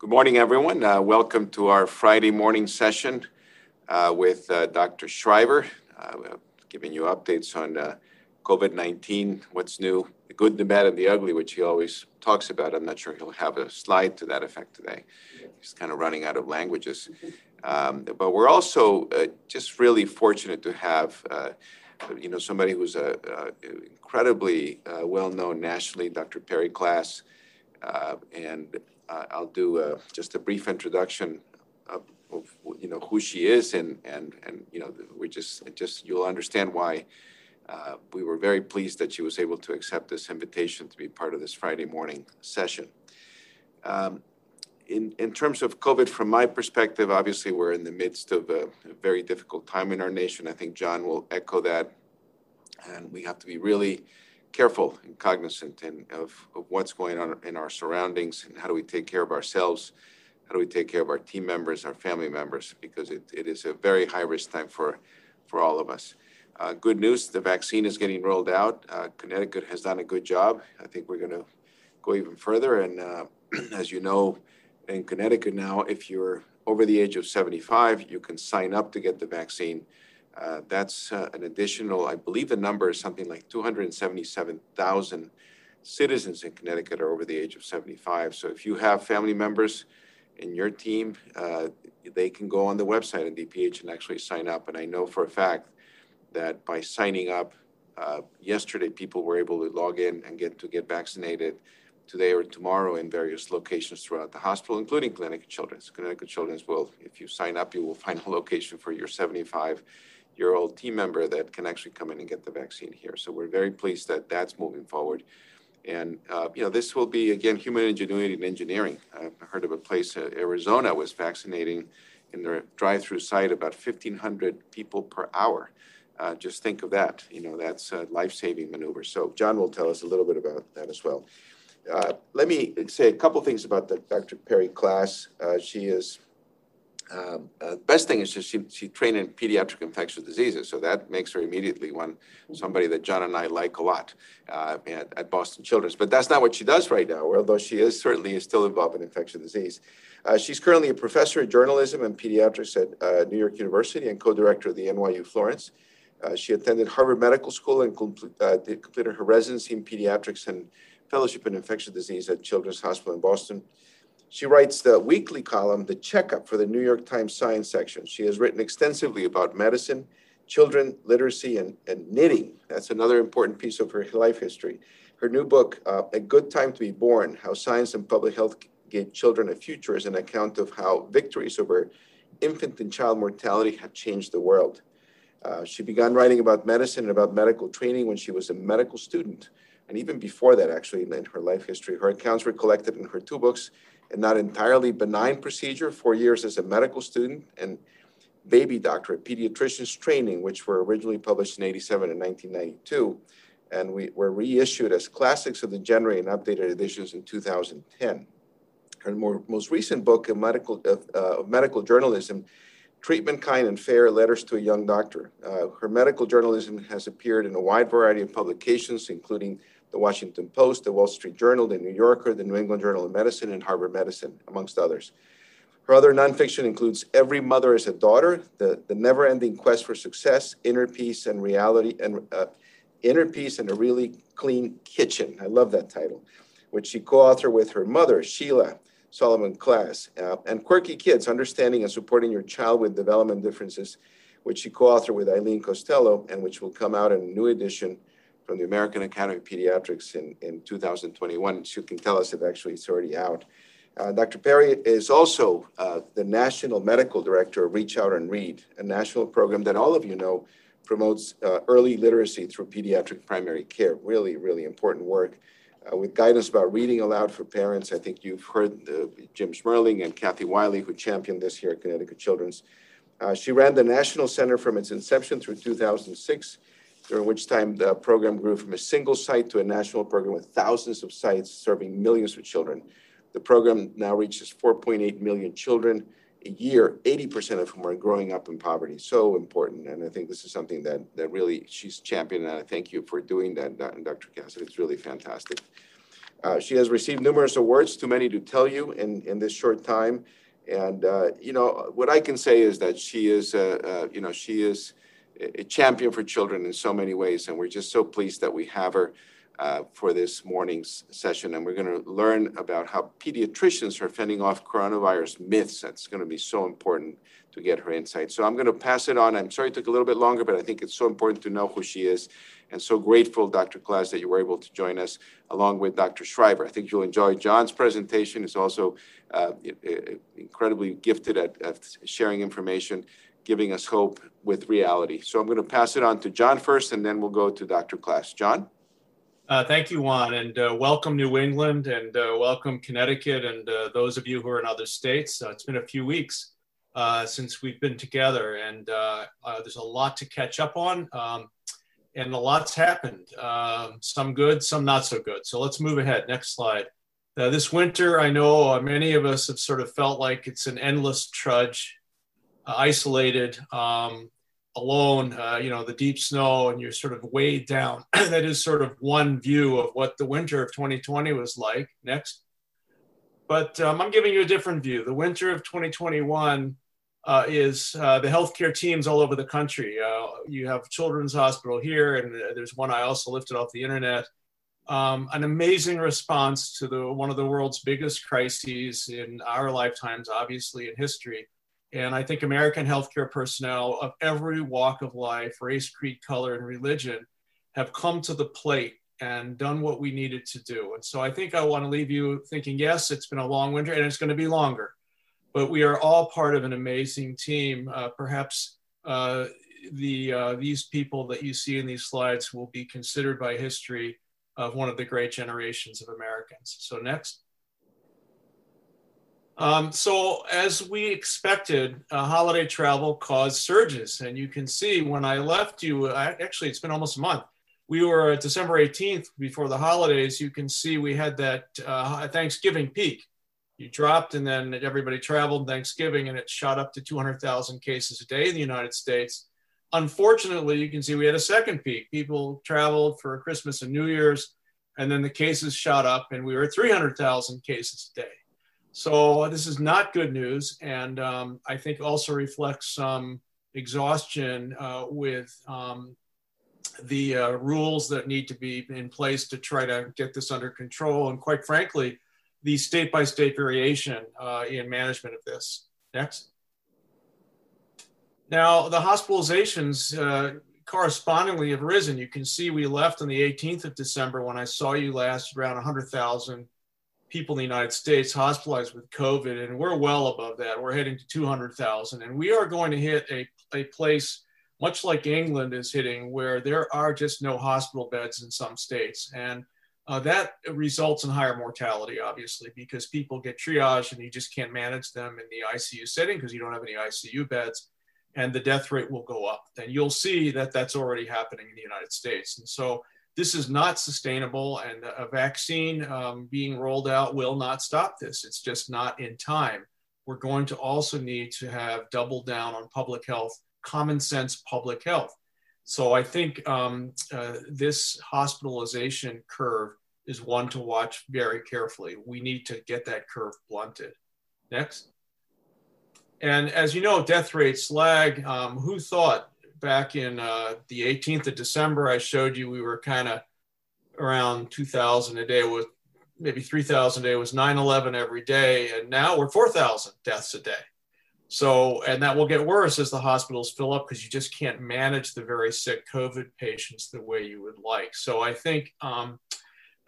Good morning, everyone. Uh, welcome to our Friday morning session uh, with uh, Dr. Schreiber, uh, giving you updates on uh, COVID 19, what's new, the good, the bad, and the ugly, which he always talks about. I'm not sure he'll have a slide to that effect today. He's kind of running out of languages. Um, but we're also uh, just really fortunate to have. you know, somebody who's a, incredibly well-known nationally, Dr. Perri Klass, and uh, I'll do uh, just a brief introduction of, of, you know who she is and and and you know we just just you'll understand why uh, we were very pleased that she was able to accept this invitation to be part of this Friday morning session. Um, in, in terms of COVID, from my perspective, obviously we're in the midst of a, a very difficult time in our nation. I think John will echo that. And we have to be really careful and cognizant in, of, of what's going on in our surroundings and how do we take care of ourselves, how do we take care of our team members, our family members, because it, it is a very high risk time for, for all of us. Uh, good news, the vaccine is getting rolled out. Uh, Connecticut has done a good job. I think we're going to go even further. And uh, as you know, in Connecticut now, if you're over the age of 75, you can sign up to get the vaccine. Uh, that's uh, an additional, I believe the number is something like 277,000 citizens in Connecticut are over the age of 75. So if you have family members in your team, uh, they can go on the website at DPH and actually sign up. And I know for a fact that by signing up uh, yesterday, people were able to log in and get to get vaccinated today or tomorrow in various locations throughout the hospital, including Connecticut Children's. Connecticut Children's will, if you sign up, you will find a location for your 75 year old team member that can actually come in and get the vaccine here. So we're very pleased that that's moving forward. And, uh, you know, this will be, again, human ingenuity and engineering. I've heard of a place, uh, Arizona was vaccinating in their drive through site about 1,500 people per hour. Uh, just think of that. You know, that's a life saving maneuver. So, John will tell us a little bit about that as well. Uh, let me say a couple things about the Dr. Perri Klass. Uh, she is um, uh, best thing is just she, she trained in pediatric infectious diseases, so that makes her immediately one somebody that John and I like a lot uh, at, at, Boston Children's. But that's not what she does right now, although she is certainly is still involved in infectious disease. Uh, she's currently a professor of journalism and pediatrics at uh, New York University and co-director of the NYU Florence. Uh, she attended Harvard Medical School and uh, completed her residency in pediatrics and fellowship in infectious disease at Children's Hospital in Boston. She writes the weekly column, The Checkup, for the New York Times Science section. She has written extensively about medicine, children, literacy, and, and knitting. That's another important piece of her life history. Her new book, uh, A Good Time to Be Born How Science and Public Health Gave Children a Future, is an account of how victories over infant and child mortality have changed the world. Uh, she began writing about medicine and about medical training when she was a medical student. And even before that, actually, in her life history, her accounts were collected in her two books a not entirely benign procedure, four years as a medical student, and baby doctor, pediatrician's training, which were originally published in 87 and 1992, and we were reissued as classics of the genre in updated editions in 2010. Her more, most recent book of medical, uh, medical journalism, Treatment Kind and Fair Letters to a Young Doctor. Uh, her medical journalism has appeared in a wide variety of publications, including the Washington Post, the Wall Street Journal, the New Yorker, the New England Journal of Medicine, and Harvard Medicine, amongst others. Her other nonfiction includes Every Mother is a Daughter, The, the Never Ending Quest for Success, Inner Peace and Reality, and uh, Inner Peace and a Really Clean Kitchen. I love that title, which she co authored with her mother, Sheila Solomon Klass, uh, and Quirky Kids Understanding and Supporting Your Child with Development Differences, which she co authored with Eileen Costello, and which will come out in a new edition from the American Academy of Pediatrics in, in 2021. She can tell us if actually it's already out. Uh, Dr. Perri is also uh, the National Medical Director of Reach Out and Read, a national program that all of you know promotes uh, early literacy through pediatric primary care. Really, really important work. Uh, with guidance about reading aloud for parents, I think you've heard Jim Schmerling and Kathy Wiley, who championed this here at Connecticut Children's. Uh, she ran the National Center from its inception through 2006 during which time the program grew from a single site to a national program with thousands of sites serving millions of children. The program now reaches 4.8 million children a year, 80% of whom are growing up in poverty. So important. And I think this is something that, that really she's championed. And I thank you for doing that, Dr. Cassidy. It's really fantastic. Uh, she has received numerous awards, too many to tell you in, in this short time. And, uh, you know, what I can say is that she is, uh, you know, she is a champion for children in so many ways. And we're just so pleased that we have her uh, for this morning's session. And we're going to learn about how pediatricians are fending off coronavirus myths. That's going to be so important to get her insight. So I'm going to pass it on. I'm sorry it took a little bit longer, but I think it's so important to know who she is. And so grateful, Dr. Klass, that you were able to join us along with Dr. Schreiber. I think you'll enjoy John's presentation. He's also uh, incredibly gifted at, at sharing information giving us hope with reality. So I'm going to pass it on to John first, and then we'll go to Dr. Klass. John? Uh, thank you, Juan, and uh, welcome New England, and uh, welcome Connecticut, and uh, those of you who are in other states. Uh, it's been a few weeks uh, since we've been together, and there's a lot to catch up on, um, and a lot's happened. Um, some good, some not so good. So let's move ahead. Next slide. this winter, I know many of us have sort of felt like it's an endless trudge isolated, um, alone, uh, you know, the deep snow, and you're sort of weighed down. that is sort of one view of what the winter of 2020 was like. Next. But um, I'm giving you a different view. The winter of 2021 uh, is uh, the healthcare teams all over the country. Uh, you have Children's Hospital here, and uh, there's one I also lifted off the internet. Um, an amazing response to the one of the world's biggest crises in our lifetimes, obviously in history. And I think American healthcare personnel of every walk of life, race, creed, color, and religion have come to the plate and done what we needed to do. And so I think I want to leave you thinking, yes, it's been a long winter and it's going to be longer, but we are all part of an amazing team. Uh, perhaps uh, the uh, these people that you see in these slides will be considered by history of one of the great generations of Americans. So next. Um, so as we expected, uh, holiday travel caused surges. And you can see when I left you, I, actually, it's been almost a month. We were at December 18th before the holidays. You can see we had that uh, Thanksgiving peak. You dropped and then everybody traveled Thanksgiving and it shot up to 200,000 cases a day in the United States. Unfortunately, you can see we had a second peak. People traveled for Christmas and New Year's, and then the cases shot up and we were at 300,000 cases a day. So this is not good news, and um, I think also reflects some exhaustion uh, with um, the uh, rules that need to be in place to try to get this under control, and quite frankly, the state-by-state variation uh, in management of this. Next. Now, the hospitalizations uh, correspondingly have risen. You can see we left on the 18th of December when I saw you last around 100,000 people in the United States hospitalized with COVID, and we're well above that. We're heading to 200,000, and we are going to hit a, a place much like England is hitting, where there are just no hospital beds in some states. And uh, that results in higher mortality, obviously, because people get triaged and you just can't manage them in the ICU setting because you don't have any ICU beds, and the death rate will go up. And you'll see that that's already happening in the United States. And so this is not sustainable, and a vaccine um, being rolled out will not stop this. It's just not in time. We're going to also need to have double down on public health, common sense public health. So I think um, uh, this hospitalization curve is one to watch very carefully. We need to get that curve blunted. Next. And as you know, death rates lag. Um, who thought back in uh, the 18th of December, I showed you we were kind of around 2,000 a day with maybe 3,000 a day was 9/11 every day, and now we're 4,000 deaths a day. So, and that will get worse as the hospitals fill up because you just can't manage the very sick COVID patients the way you would like. So, I think, um,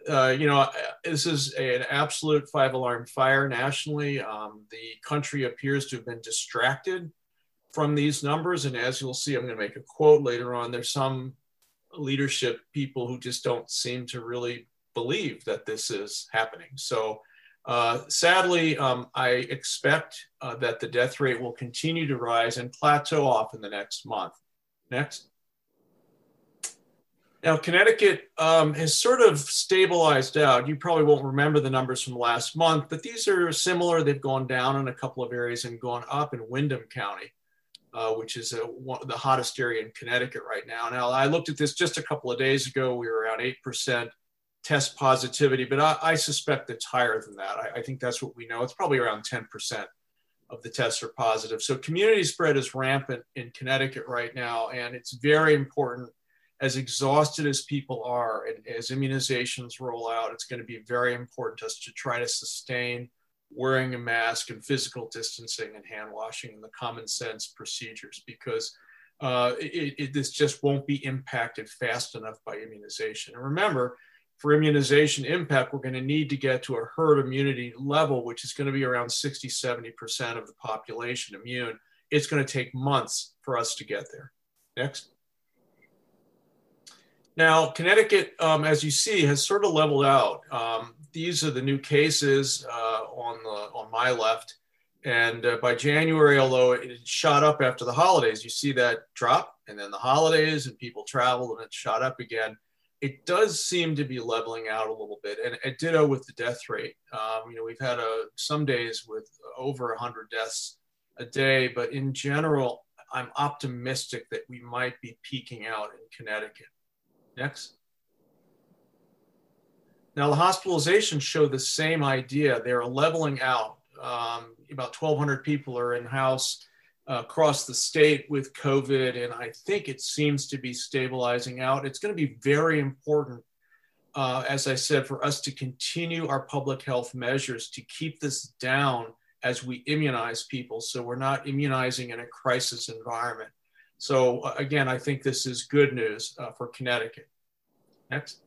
uh, you know, this is an absolute five alarm fire nationally. Um, the country appears to have been distracted from these numbers. And as you'll see, I'm going to make a quote later on. There's some leadership people who just don't seem to really believe that this is happening. So uh, sadly, um, I expect uh, that the death rate will continue to rise and plateau off in the next month. Next. Now, Connecticut um, has sort of stabilized out. You probably won't remember the numbers from last month, but these are similar. They've gone down in a couple of areas and gone up in Windham County uh, which is a, one, the hottest area in Connecticut right now. Now, I looked at this just a couple of days ago. We were around 8% test positivity, but I, I suspect it's higher than that. I, I, think that's what we know. It's probably around 10% of the tests are positive. So community spread is rampant in Connecticut right now, and it's very important. As exhausted as people are, and as immunizations roll out, it's going to be very important to us to try to sustain wearing a mask and physical distancing and hand washing and the common sense procedures because uh, it, it, this just won't be impacted fast enough by immunization. And remember, for immunization impact, we're going to need to get to a herd immunity level, which is going to be around 60, 70% of the population immune. It's going to take months for us to get there. Next. Now, Connecticut, um, as you see, has sort of leveled out. Um, these are the new cases uh, on, the, on my left. And uh, by January, although it shot up after the holidays, you see that drop, and then the holidays, and people traveled, and it shot up again it does seem to be leveling out a little bit, and, and ditto with the death rate. Um, you know, we've had a, some days with over 100 deaths a day, but in general, I'm optimistic that we might be peaking out in Connecticut. Next. Now, the hospitalizations show the same idea. They're leveling out. Um, about 1,200 people are in house across the state with COVID, and I think it seems to be stabilizing out. It's going to be very important, uh, as I said, for us to continue our public health measures to keep this down as we immunize people so we're not immunizing in a crisis environment. So, uh, again, I think this is good news uh, for Connecticut. Next.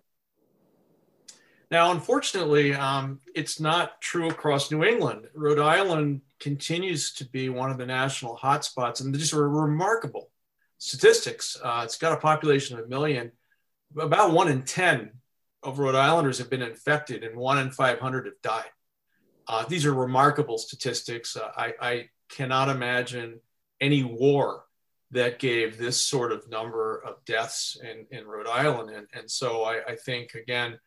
Now, unfortunately, um, it's not true across New England. Rhode Island continues to be one of the national hotspots, and these are remarkable statistics. Uh, it's got a population of a million. About one in 10 of Rhode Islanders have been infected, and one in 500 have died. Uh, these are remarkable statistics. Uh, I, I, cannot imagine any war that gave this sort of number of deaths in, in Rhode Island. And, and so I, I think, again,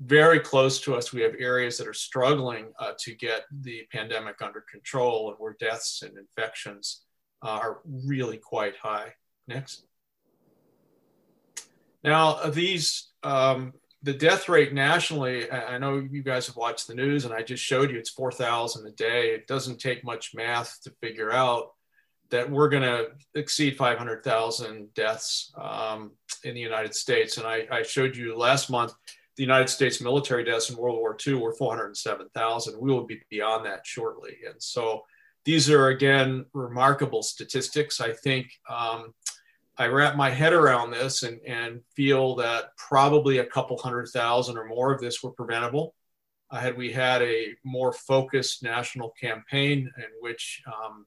very close to us, we have areas that are struggling uh, to get the pandemic under control and where deaths and infections uh, are really quite high. Next. Now, uh, these, um, the death rate nationally, I know you guys have watched the news and I just showed you it's 4,000 a day. It doesn't take much math to figure out that we're going to exceed 500,000 deaths um, in the United States. And I, I showed you last month the United States military deaths in World War II were 407,000. We will be beyond that shortly. And so these are, again, remarkable statistics. I think um, I wrap my head around this and, and feel that probably a couple hundred thousand or more of this were preventable. Uh, had we had a more focused national campaign in which um,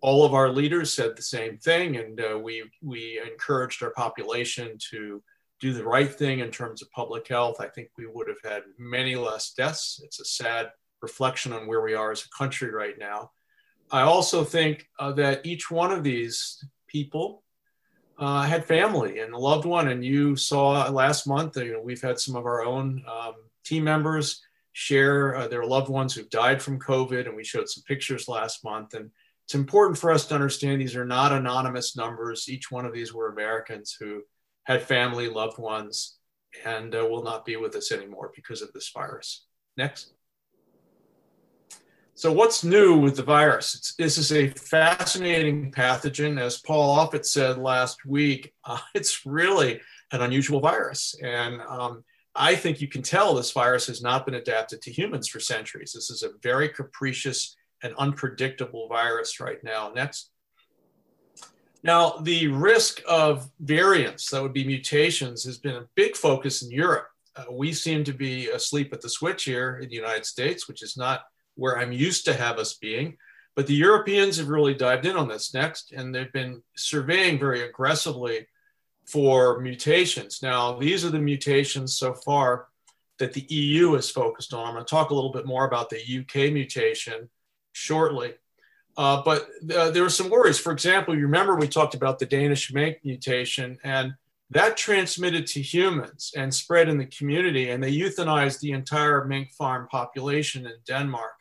all of our leaders said the same thing, and uh, we, we encouraged our population to do the right thing in terms of public health, I think we would have had many less deaths. It's a sad reflection on where we are as a country right now. I also think uh, that each one of these people uh, had family and a loved one. And you saw last month, you know, we've had some of our own um, team members share uh, their loved ones who've died from COVID, and we showed some pictures last month. And it's important for us to understand these are not anonymous numbers. Each one of these were Americans who had family, loved ones, and uh, will not be with us anymore because of this virus. Next. So, what's new with the virus? It's, this is a fascinating pathogen. As Paul Offit said last week, uh, it's really an unusual virus. And um, I think you can tell this virus has not been adapted to humans for centuries. This is a very capricious and unpredictable virus right now. Next. Now, the risk of variants, that would be mutations, has been a big focus in Europe. Uh, we seem to be asleep at the switch here in the United States, which is not where I'm used to have us being. But the Europeans have really dived in on this next, and they've been surveying very aggressively for mutations. Now, these are the mutations so far that the EU is focused on. I'm going to talk a little bit more about the UK mutation shortly. Uh, but uh, there were some worries. For example, you remember we talked about the Danish mink mutation, and that transmitted to humans and spread in the community, and they euthanized the entire mink farm population in Denmark.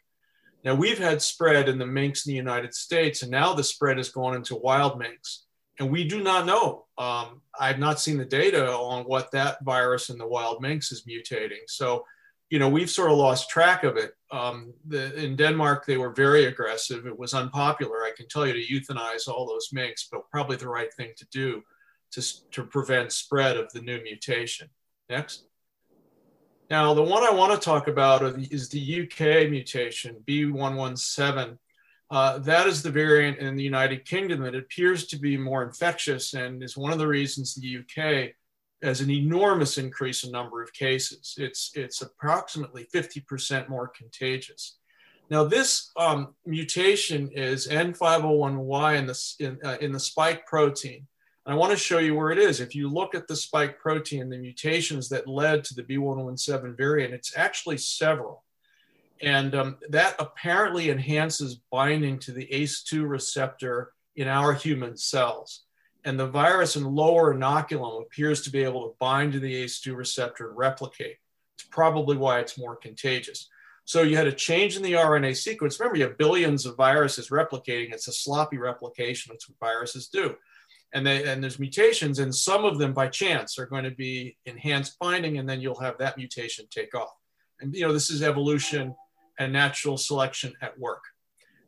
Now, we've had spread in the minks in the United States, and now the spread has gone into wild minks. and we do not know. Um, I've not seen the data on what that virus in the wild minks is mutating. So, you know, we've sort of lost track of it. Um, the, in Denmark, they were very aggressive. It was unpopular, I can tell you, to euthanize all those minks, but probably the right thing to do to, to prevent spread of the new mutation. Next. Now, the one I want to talk about is the UK mutation, B117. Uh, that is the variant in the United Kingdom that appears to be more infectious and is one of the reasons the UK has an enormous increase in number of cases. It's, it's approximately 50% more contagious. Now, this um, mutation is N501Y in the, in, uh, in the spike protein. And I want to show you where it is. If you look at the spike protein, the mutations that led to the B117 variant, it's actually several. And um, that apparently enhances binding to the ACE2 receptor in our human cells. And the virus in lower inoculum appears to be able to bind to the ACE2 receptor and replicate. It's probably why it's more contagious. So you had a change in the RNA sequence. Remember, you have billions of viruses replicating. It's a sloppy replication. That's what viruses do and they and there's mutations and some of them by chance are going to be enhanced binding and then you'll have that mutation take off and you know this is evolution and natural selection at work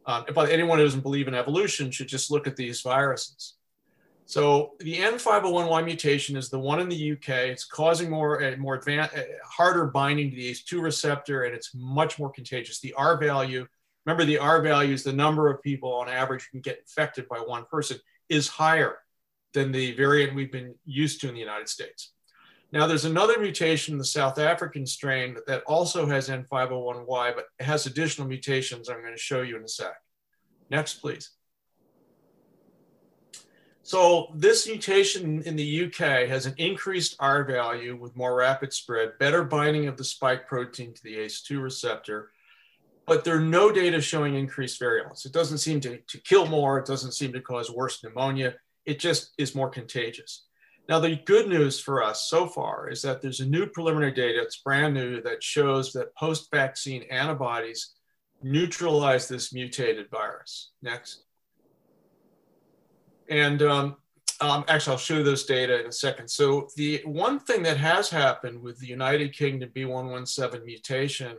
um, but anyone who doesn't believe in evolution should just look at these viruses so the N501Y mutation is the one in the UK. It's causing more uh, more advanced, harder binding to the ACE2 receptor, and it's much more contagious. The R value, remember the R value is the number of people on average who can get infected by one person, is higher than the variant we've been used to in the United States. Now, there's another mutation in the South African strain that also has N501Y, but has additional mutations I'm going to show you in a sec. Next, please. So this mutation in the UK has an increased R value with more rapid spread, better binding of the spike protein to the ACE2 receptor, but there are no data showing increased virulence. It doesn't seem to, to kill more. It doesn't seem to cause worse pneumonia it just is more contagious. Now, the good news for us so far is that there's a new preliminary data, it's brand new, that shows that post vaccine antibodies neutralize this mutated virus. Next. And um, um, actually, I'll show those data in a second. So, the one thing that has happened with the United Kingdom B117 mutation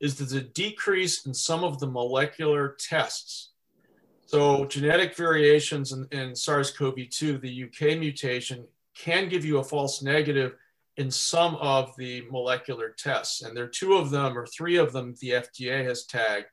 is there's a decrease in some of the molecular tests so genetic variations in, in SARS-CoV-2, the UK mutation, can give you a false negative in some of the molecular tests. And there are two of them or three of them the FDA has tagged,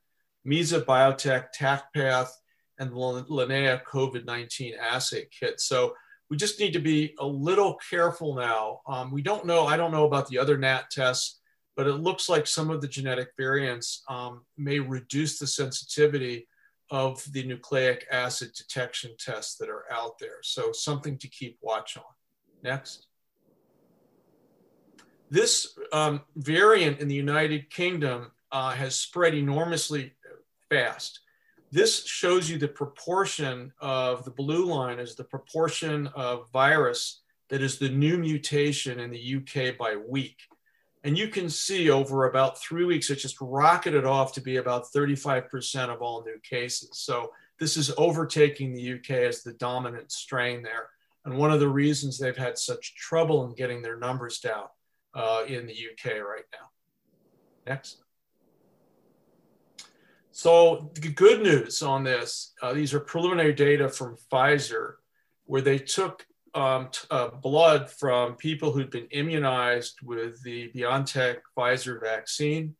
Mesa Biotech, TaqPath, and the Linea COVID-19 assay kit. So we just need to be a little careful now. Um, we don't know, I don't know about the other NAT tests, but it looks like some of the genetic variants um, may reduce the sensitivity of the nucleic acid detection tests that are out there. So something to keep watch on. Next. This um, variant in the United Kingdom uh, has spread enormously fast. This shows you the proportion of the blue line is the proportion of virus that is the new mutation in the UK by week. And you can see over about three weeks, it just rocketed off to be about 35% of all new cases. So this is overtaking the UK as the dominant strain there. And one of the reasons they've had such trouble in getting their numbers down uh, in the UK right now. Next. So the good news on this, uh, these are preliminary data from Pfizer, where they took um, uh, blood from people who'd been immunized with the BioNTech Pfizer vaccine.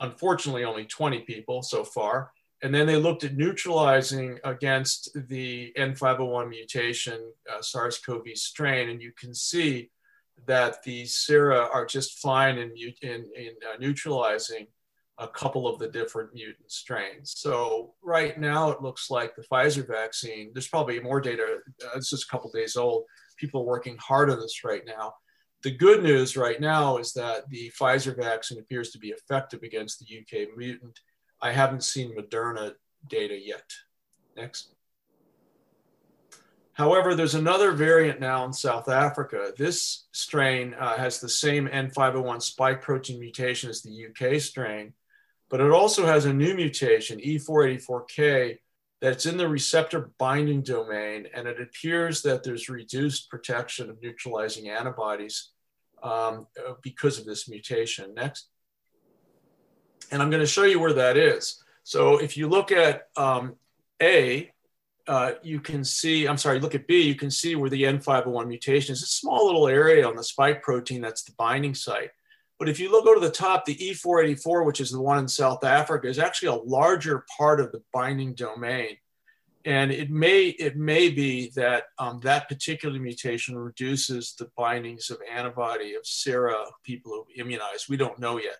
Unfortunately, only 20 people so far. And then they looked at neutralizing against the N501 mutation uh, SARS CoV strain. And you can see that the sera are just fine in, in, in uh, neutralizing a couple of the different mutant strains. So right now it looks like the Pfizer vaccine, there's probably more data, uh, this is a couple days old. People are working hard on this right now. The good news right now is that the Pfizer vaccine appears to be effective against the UK mutant. I haven't seen Moderna data yet. Next. However, there's another variant now in South Africa. This strain uh, has the same N501 spike protein mutation as the UK strain, but it also has a new mutation, E484K, that's in the receptor binding domain, and it appears that there's reduced protection of neutralizing antibodies um, because of this mutation. Next. And I'm going to show you where that is. So if you look at um, A, uh, you can see, I'm sorry, look at B, you can see where the N501 mutation is. a small little area on the spike protein that's the binding site. But if you look go to the top, the E484, which is the one in South Africa, is actually a larger part of the binding domain. And it may, it may be that um, that particular mutation reduces the bindings of antibody of sera people who immunize. We don't know yet.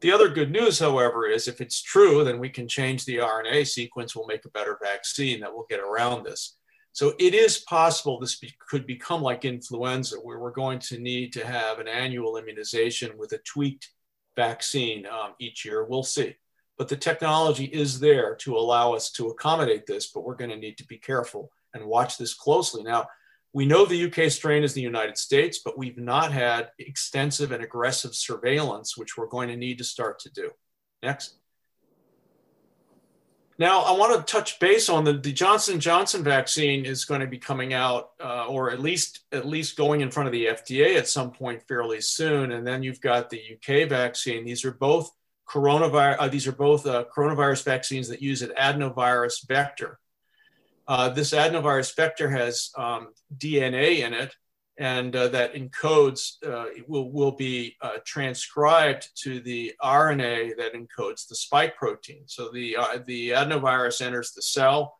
The other good news, however, is if it's true, then we can change the RNA sequence. We'll make a better vaccine that will get around this. So it is possible this be, could become like influenza, where we're going to need to have an annual immunization with a tweaked vaccine um, each year. We'll see. But the technology is there to allow us to accommodate this, but we're going to need to be careful and watch this closely. Now, we know the UK strain is the United States, but we've not had extensive and aggressive surveillance, which we're going to need to start to do. Next. Now, I want to touch base on the, the Johnson Johnson vaccine is going to be coming out, uh, or at least at least going in front of the FDA at some point fairly soon. And then you've got the UK vaccine. These are both coronavirus. Uh, these are both uh, coronavirus vaccines that use an adenovirus vector. Uh, this adenovirus vector has um, DNA in it, and uh, that encodes uh, will, will be uh, transcribed to the RNA that encodes the spike protein. So the, uh, the adenovirus enters the cell,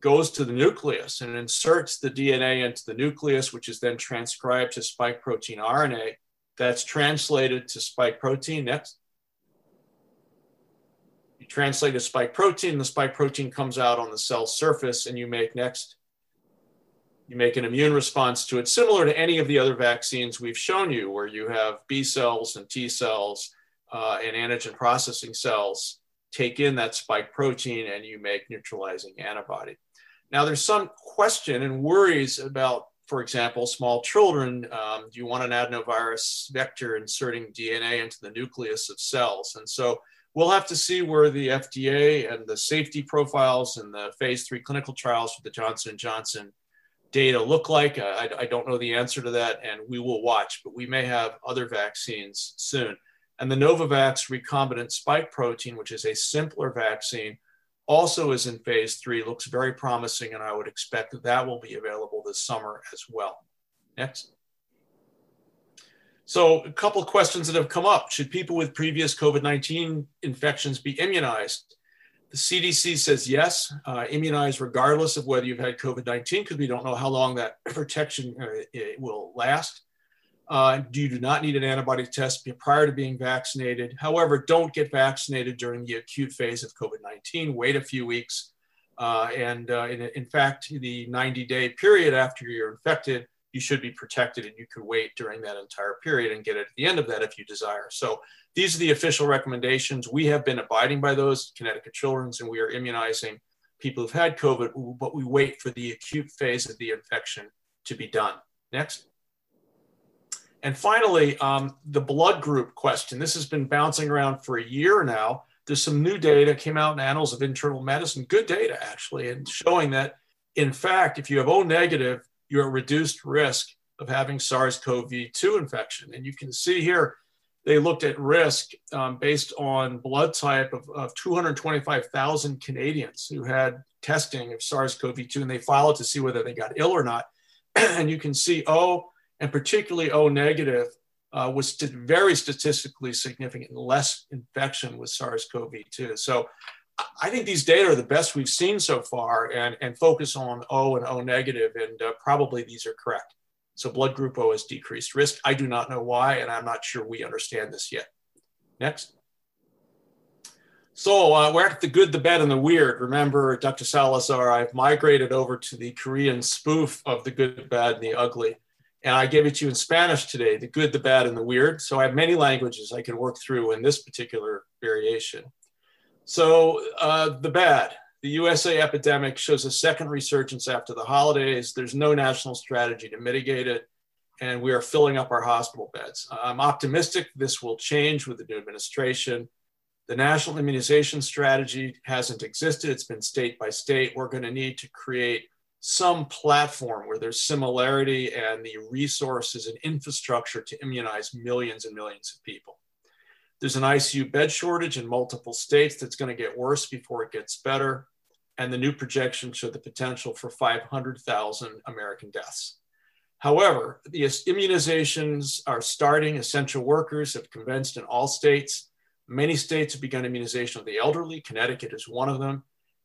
goes to the nucleus, and inserts the DNA into the nucleus, which is then transcribed to spike protein RNA. That's translated to spike protein. Next. You translate a spike protein, the spike protein comes out on the cell surface, and you make next, you make an immune response to it, similar to any of the other vaccines we've shown you, where you have B cells and T cells uh, and antigen processing cells take in that spike protein and you make neutralizing antibody. Now, there's some question and worries about, for example, small children. Um, do you want an adenovirus vector inserting DNA into the nucleus of cells? And so we'll have to see where the FDA and the safety profiles and the phase three clinical trials for the Johnson & Johnson data look like. I, I, don't know the answer to that, and we will watch, but we may have other vaccines soon. And the Novavax recombinant spike protein, which is a simpler vaccine, also is in phase three, looks very promising, and I would expect that that will be available this summer as well. Next. So, a couple questions that have come up. Should people with previous COVID 19 infections be immunized? The CDC says yes, uh, immunize regardless of whether you've had COVID 19, because we don't know how long that protection uh, will last. Uh, you do not need an antibody test prior to being vaccinated. However, don't get vaccinated during the acute phase of COVID 19. Wait a few weeks. Uh, and uh, in, in fact, the 90 day period after you're infected, you should be protected and you could wait during that entire period and get it at the end of that if you desire. So these are the official recommendations. We have been abiding by those, Connecticut Children's, and we are immunizing people who've had COVID, but we wait for the acute phase of the infection to be done. Next. And finally, um, the blood group question. This has been bouncing around for a year now. There's some new data came out in Annals of Internal Medicine, good data actually, and showing that in fact, if you have O negative, you're at reduced risk of having SARS-CoV-2 infection. And you can see here, they looked at risk um, based on blood type of, of 225,000 Canadians who had testing of SARS-CoV-2, and they followed to see whether they got ill or not. and you can see O, and particularly O negative, uh, was st- very statistically significant, less infection with SARS-CoV-2. So I think these data are the best we've seen so far and, and focus on O and O negative, and uh, probably these are correct. So blood group O has decreased risk. I do not know why, and I'm not sure we understand this yet. Next. So uh, we're at the good, the bad, and the weird. Remember, Dr. Salazar, I've migrated over to the Korean spoof of the good, the bad, and the ugly. And I gave it to you in Spanish today, the good, the bad, and the weird. So I have many languages I can work through in this particular variation. So uh, the bad, the USA epidemic shows a second resurgence after the holidays. There's no national strategy to mitigate it, and we are filling up our hospital beds. I'm optimistic this will change with the new administration. The national immunization strategy hasn't existed. It's been state by state. We're going to need to create some platform where there's similarity and the resources and infrastructure to immunize millions and millions of people. There's an ICU bed shortage in multiple states that's going to get worse before it gets better. And the new projections show the potential for 500,000 American deaths. However, the immunizations are starting. Essential workers have commenced in all states. Many states have begun immunization of the elderly. Connecticut is one of them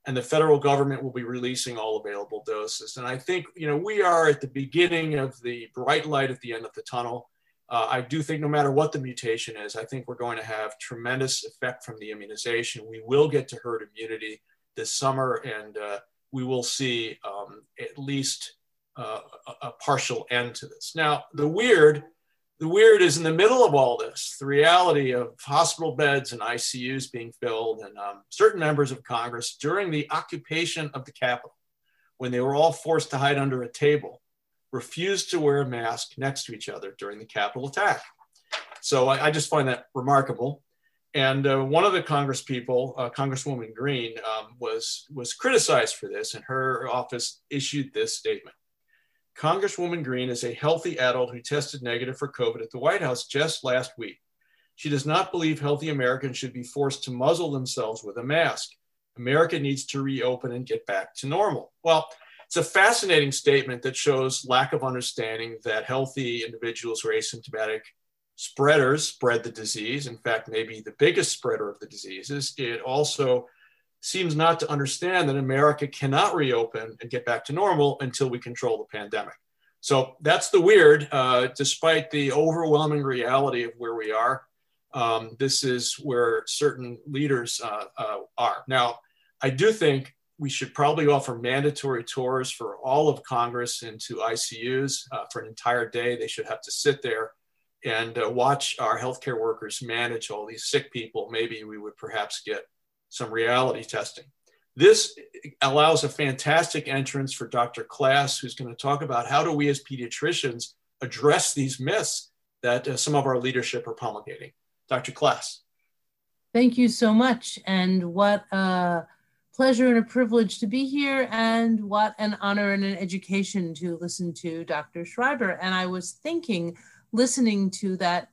and the federal government will be releasing all available doses. And I think, you know, we are at the beginning of the bright light at the end of the tunnel. Uh, I do think no matter what the mutation is, I think we're going to have tremendous effect from the immunization. We will get to herd immunity this summer, and uh, we will see um, at least uh, a, partial end to this. Now, the weird the weird is in the middle of all this, the reality of hospital beds and ICUs being filled, and um, certain members of Congress during the occupation of the Capitol, when they were all forced to hide under a table, refused to wear a mask next to each other during the Capitol attack. So I, I just find that remarkable. And uh, one of the Congress people, uh, Congresswoman Greene, um, was was criticized for this, and her office issued this statement. Congresswoman Greene is a healthy adult who tested negative for COVID at the White House just last week. She does not believe healthy Americans should be forced to muzzle themselves with a mask. America needs to reopen and get back to normal. Well, it's a fascinating statement that shows lack of understanding that healthy individuals who are asymptomatic spreaders spread the disease. In fact, maybe the biggest spreader of the diseases. It also seems not to understand that America cannot reopen and get back to normal until we control the pandemic. So that's the weird, uh, despite the overwhelming reality of where we are. Um, this is where certain leaders uh, uh, are. Now, I do think we should probably offer mandatory tours for all of Congress into ICUs uh, for an entire day. They should have to sit there and uh, watch our healthcare workers manage all these sick people. Maybe we would perhaps get some reality testing. This allows a fantastic entrance for Dr. Klass, who's going to talk about how do we as pediatricians address these myths that uh, some of our leadership are promulgating. Dr. Klass. Thank you so much. And what a pleasure and a privilege to be here, and what an honor and an education to listen to Dr. Schreiber. And I was thinking, listening to that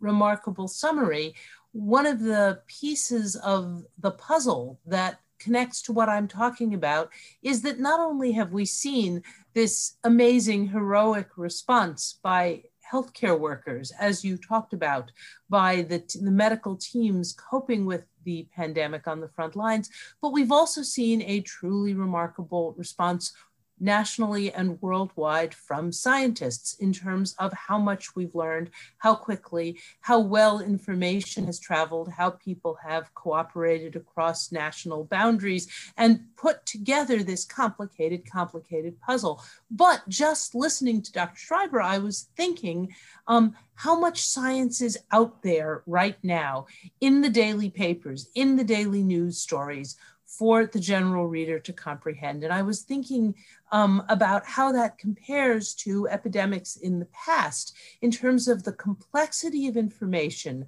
remarkable summary, one of the pieces of the puzzle that connects to what I'm talking about is that not only have we seen this amazing heroic response by healthcare workers, as you talked about, by the, the medical teams coping with the pandemic on the front lines, but we've also seen a truly remarkable response nationally and worldwide from scientists in terms of how much we've learned, how quickly, how well information has traveled, how people have cooperated across national boundaries and put together this complicated, complicated puzzle. But just listening to Dr. Schreiber, I was thinking um, how much science is out there right now in the daily papers, in the daily news stories for the general reader to comprehend. And I was thinking um, about how that compares to epidemics in the past in terms of the complexity of information,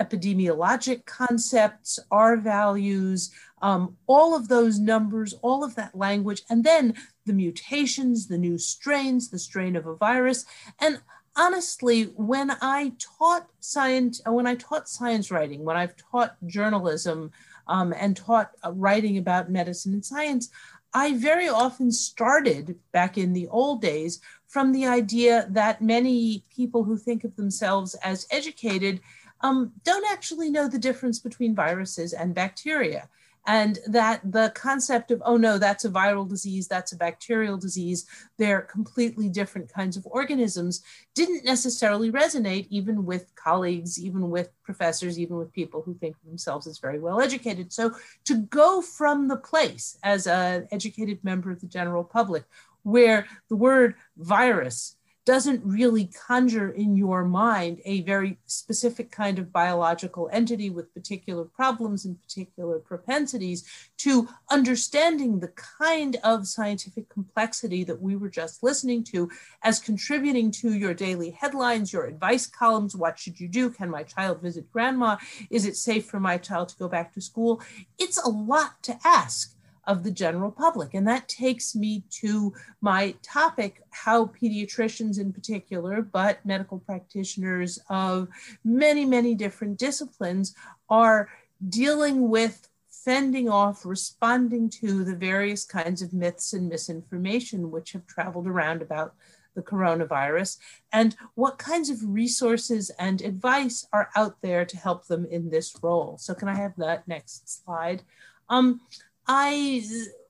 epidemiologic concepts, R values, um, all of those numbers, all of that language, and then the mutations, the new strains, the strain of a virus. And honestly, when I taught science, when I taught science writing, when I've taught journalism, um, and taught uh, writing about medicine and science, I very often started back in the old days from the idea that many people who think of themselves as educated um, don't actually know the difference between viruses and bacteria and that the concept of, oh no, that's a viral disease, that's a bacterial disease, they're completely different kinds of organisms, didn't necessarily resonate even with colleagues, even with professors, even with people who think of themselves as very well educated. So to go from the place as an educated member of the general public where the word virus doesn't really conjure in your mind a very specific kind of biological entity with particular problems and particular propensities to understanding the kind of scientific complexity that we were just listening to as contributing to your daily headlines, your advice columns. What should you do? Can my child visit grandma? Is it safe for my child to go back to school? It's a lot to ask of the general public. And that takes me to my topic how pediatricians, in particular, but medical practitioners of many, many different disciplines, are dealing with fending off, responding to the various kinds of myths and misinformation which have traveled around about the coronavirus, and what kinds of resources and advice are out there to help them in this role. So, can I have that next slide? Um, I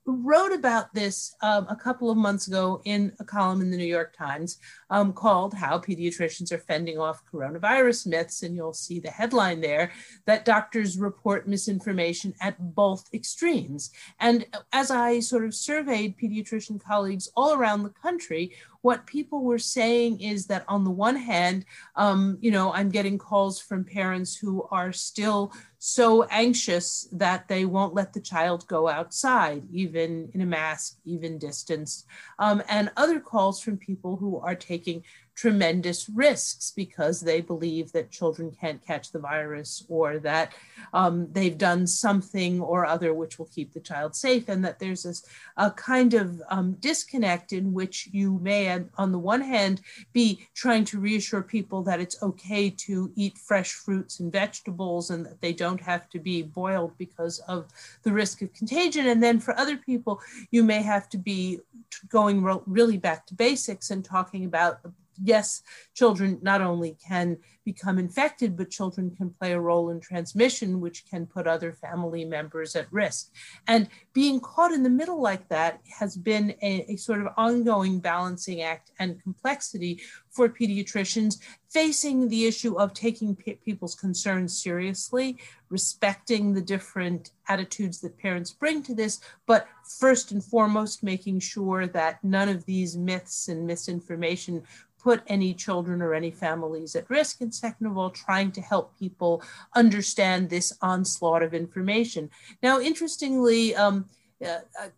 wrote about this um, a couple of months ago in a column in the New York Times um, called How Pediatricians Are Fending Off Coronavirus Myths. And you'll see the headline there that doctors report misinformation at both extremes. And as I sort of surveyed pediatrician colleagues all around the country, what people were saying is that on the one hand, um, you know, I'm getting calls from parents who are still so anxious that they won't let the child go outside, even in a mask, even distanced, um, and other calls from people who are taking tremendous risks because they believe that children can't catch the virus or that um, they've done something or other which will keep the child safe, and that there's this a kind of um, disconnect in which you may, on the one hand, be trying to reassure people that it's okay to eat fresh fruits and vegetables and that they don't have to be boiled because of the risk of contagion. And then for other people, you may have to be going really back to basics and talking about yes, children not only can become infected, but children can play a role in transmission, which can put other family members at risk. And being caught in the middle like that has been a, a sort of ongoing balancing act and complexity for pediatricians facing the issue of taking pe- people's concerns seriously, respecting the different attitudes that parents bring to this, but first and foremost, making sure that none of these myths and misinformation put any children or any families at risk. And second of all, trying to help people understand this onslaught of information. Now, interestingly, um, uh, uh,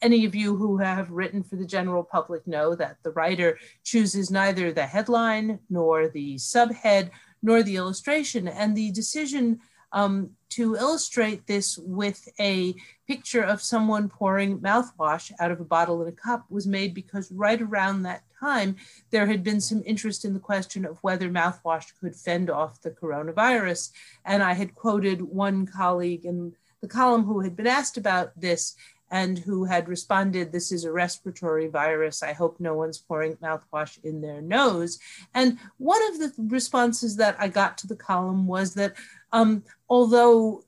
any of you who have written for the general public know that the writer chooses neither the headline nor the subhead nor the illustration. And the decision um, to illustrate this with a picture of someone pouring mouthwash out of a bottle in a cup was made because right around that time, there had been some interest in the question of whether mouthwash could fend off the coronavirus. And I had quoted one colleague in the column who had been asked about this and who had responded, This is a respiratory virus. I hope no one's pouring mouthwash in their nose. And one of the responses that I got to the column was that um, although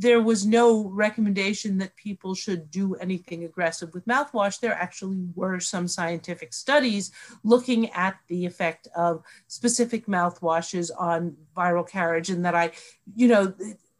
there was no recommendation that people should do anything aggressive with mouthwash. There actually were some scientific studies looking at the effect of specific mouthwashes on viral carriage, and that I, you know,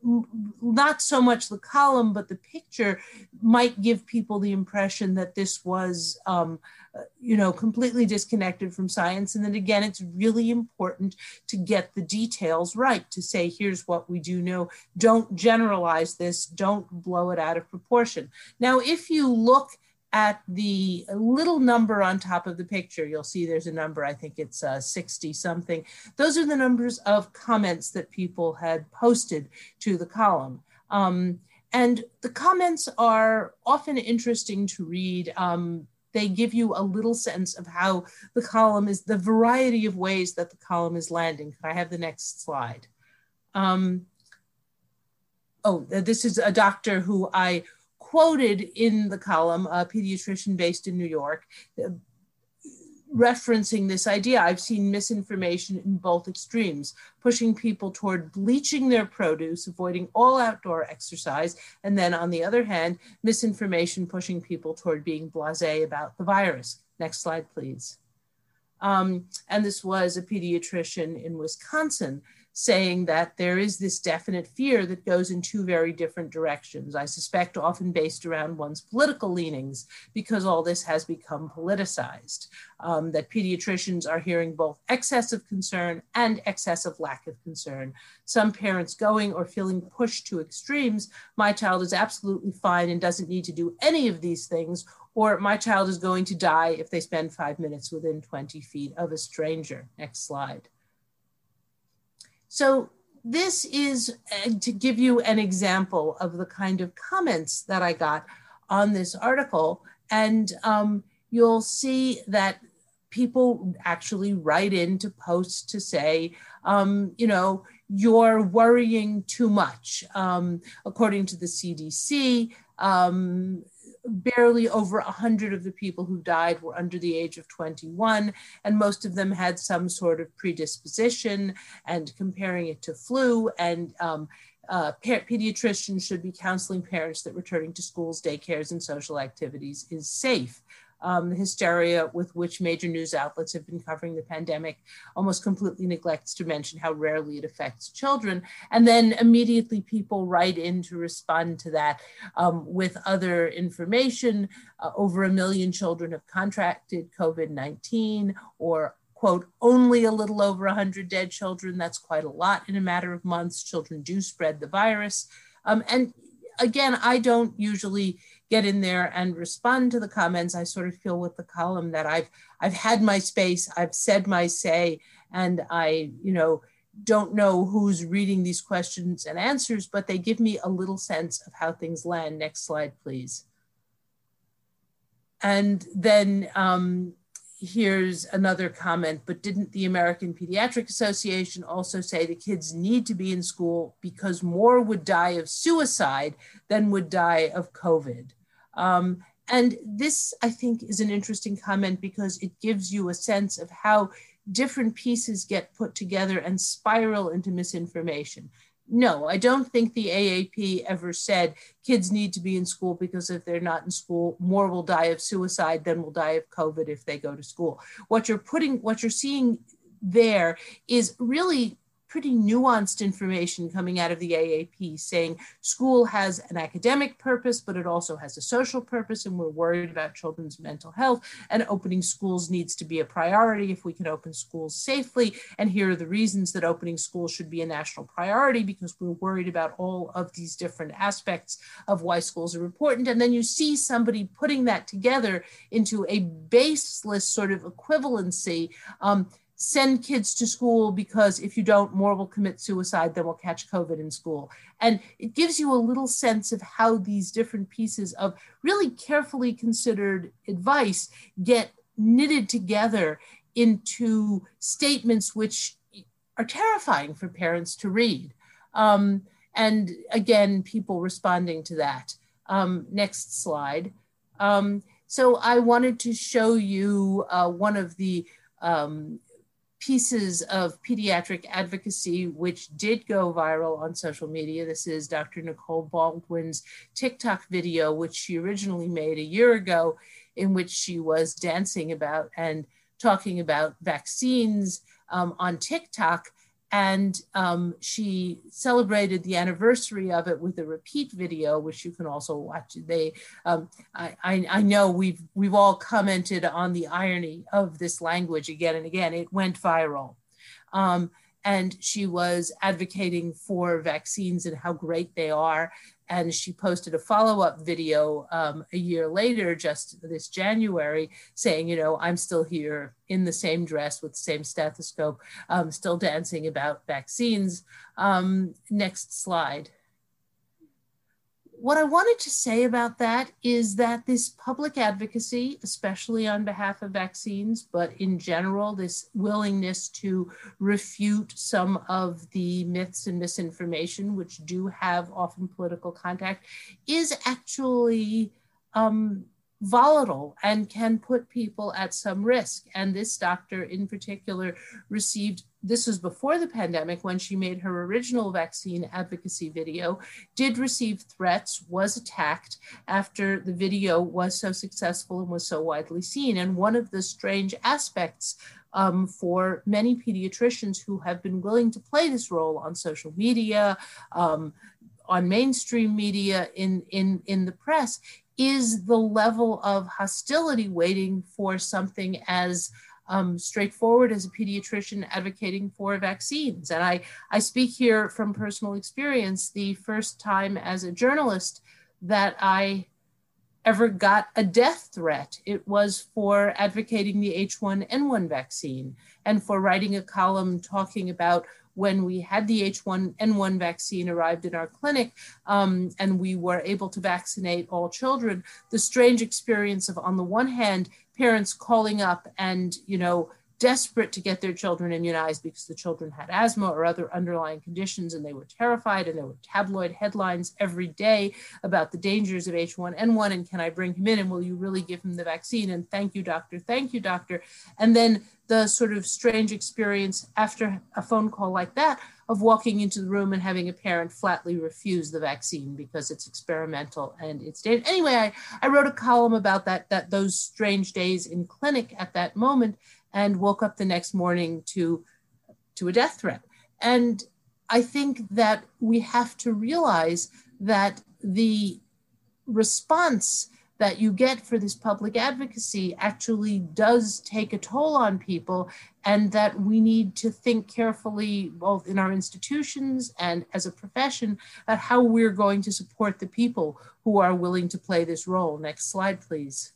not so much the column, but the picture might give people the impression that this was, um, uh, you know, completely disconnected from science. And then again, it's really important to get the details right to say, here's what we do know. Don't generalize this, don't blow it out of proportion. Now, if you look at the little number on top of the picture, you'll see there's a number, I think it's uh, 60 something. Those are the numbers of comments that people had posted to the column. Um, and the comments are often interesting to read. Um, they give you a little sense of how the column is, the variety of ways that the column is landing. Can I have the next slide? Um, oh, this is a doctor who I quoted in the column, a pediatrician based in New York, uh, referencing this idea. I've seen misinformation in both extremes, pushing people toward bleaching their produce, avoiding all outdoor exercise, and then on the other hand, misinformation pushing people toward being blase about the virus. Next slide, please. Um, and this was a pediatrician in Wisconsin saying that there is this definite fear that goes in two very different directions. I suspect often based around one's political leanings because all this has become politicized. Um, that pediatricians are hearing both excessive concern and excessive lack of concern. Some parents going or feeling pushed to extremes. My child is absolutely fine and doesn't need to do any of these things, or my child is going to die if they spend five minutes within 20 feet of a stranger. Next slide. So this is uh, to give you an example of the kind of comments that I got on this article. And um, you'll see that people actually write in to post to say, um, you know, you're worrying too much. Um, according to the CDC, um, barely over 100 of the people who died were under the age of 21, and most of them had some sort of predisposition. And comparing it to flu, and um, uh, pediatricians should be counseling parents that returning to schools, daycares, and social activities is safe um, the hysteria with which major news outlets have been covering the pandemic almost completely neglects to mention how rarely it affects children. And then immediately people write in to respond to that um, with other information. Uh, over a million children have contracted COVID 19 or quote, only a little over 100 dead children. That's quite a lot in a matter of months. Children do spread the virus. Um, and again, I don't usually get in there and respond to the comments. I sort of feel with the column that I've I've had my space, I've said my say, and I, you know, don't know who's reading these questions and answers, but they give me a little sense of how things land. Next slide, please. And then um, here's another comment, but didn't the American Pediatric Association also say the kids need to be in school because more would die of suicide than would die of COVID? Um, and this, I think, is an interesting comment because it gives you a sense of how different pieces get put together and spiral into misinformation no, I don't think the AAP ever said kids need to be in school because if they're not in school, more will die of suicide than will die of COVID if they go to school. What you're putting, what you're seeing there is really pretty nuanced information coming out of the AAP saying school has an academic purpose, but it also has a social purpose, and we're worried about children's mental health. And opening schools needs to be a priority if we can open schools safely. And here are the reasons that opening schools should be a national priority because we're worried about all of these different aspects of why schools are important. And then you see somebody putting that together into a baseless sort of equivalency. Um, send kids to school because if you don't, more will commit suicide than will catch COVID in school. And it gives you a little sense of how these different pieces of really carefully considered advice get knitted together into statements which are terrifying for parents to read. Um, and again, people responding to that. Um, next slide. Um, so I wanted to show you uh, one of the um, pieces of pediatric advocacy which did go viral on social media. This is Dr. Nicole Baldwin's TikTok video, which she originally made a year ago, in which she was dancing about and talking about vaccines um, on TikTok and um, she celebrated the anniversary of it with a repeat video, which you can also watch. They, um, I, I, I, know we've we've all commented on the irony of this language again and again. It went viral, um, and she was advocating for vaccines and how great they are, and she posted a follow-up video um, a year later just this january saying you know i'm still here in the same dress with the same stethoscope. Um, still dancing about vaccines. Um, next slide what I wanted to say about that is that this public advocacy, especially on behalf of vaccines, but in general, this willingness to refute some of the myths and misinformation, which do have often political contact, is actually um, volatile and can put people at some risk. And this doctor in particular received, this was before the pandemic when she made her original vaccine advocacy video, did receive threats, was attacked after the video was so successful and was so widely seen. And one of the strange aspects um, for many pediatricians who have been willing to play this role on social media, um, on mainstream media, in, in, in the press, is the level of hostility waiting for something as um, straightforward as a pediatrician advocating for vaccines. And I, I speak here from personal experience. The first time as a journalist that I ever got a death threat, it was for advocating the H1N1 vaccine and for writing a column talking about when we had the H1N1 vaccine arrived in our clinic um, and we were able to vaccinate all children, the strange experience of, on the one hand, parents calling up and, you know, desperate to get their children immunized because the children had asthma or other underlying conditions and they were terrified and there were tabloid headlines every day about the dangers of H1N1 and can I bring him in and will you really give him the vaccine and thank you doctor thank you doctor and then the sort of strange experience after a phone call like that of walking into the room and having a parent flatly refuse the vaccine because it's experimental and it's dangerous. Anyway, I, I wrote a column about that, that those strange days in clinic at that moment and woke up the next morning to, to a death threat. And I think that we have to realize that the response that you get for this public advocacy actually does take a toll on people, and that we need to think carefully, both in our institutions and as a profession, about how we're going to support the people who are willing to play this role. Next slide, please.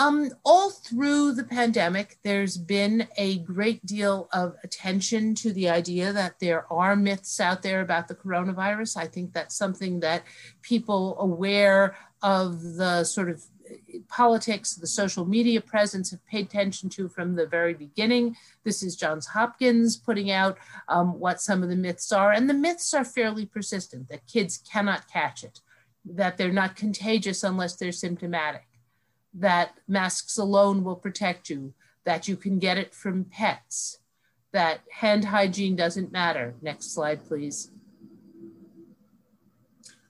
Um, all through the pandemic, there's been a great deal of attention to the idea that there are myths out there about the coronavirus. I think that's something that people aware of the sort of politics, the social media presence have paid attention to from the very beginning. This is Johns Hopkins putting out um, what some of the myths are. And the myths are fairly persistent that kids cannot catch it, that they're not contagious unless they're symptomatic that masks alone will protect you, that you can get it from pets, that hand hygiene doesn't matter. Next slide, please.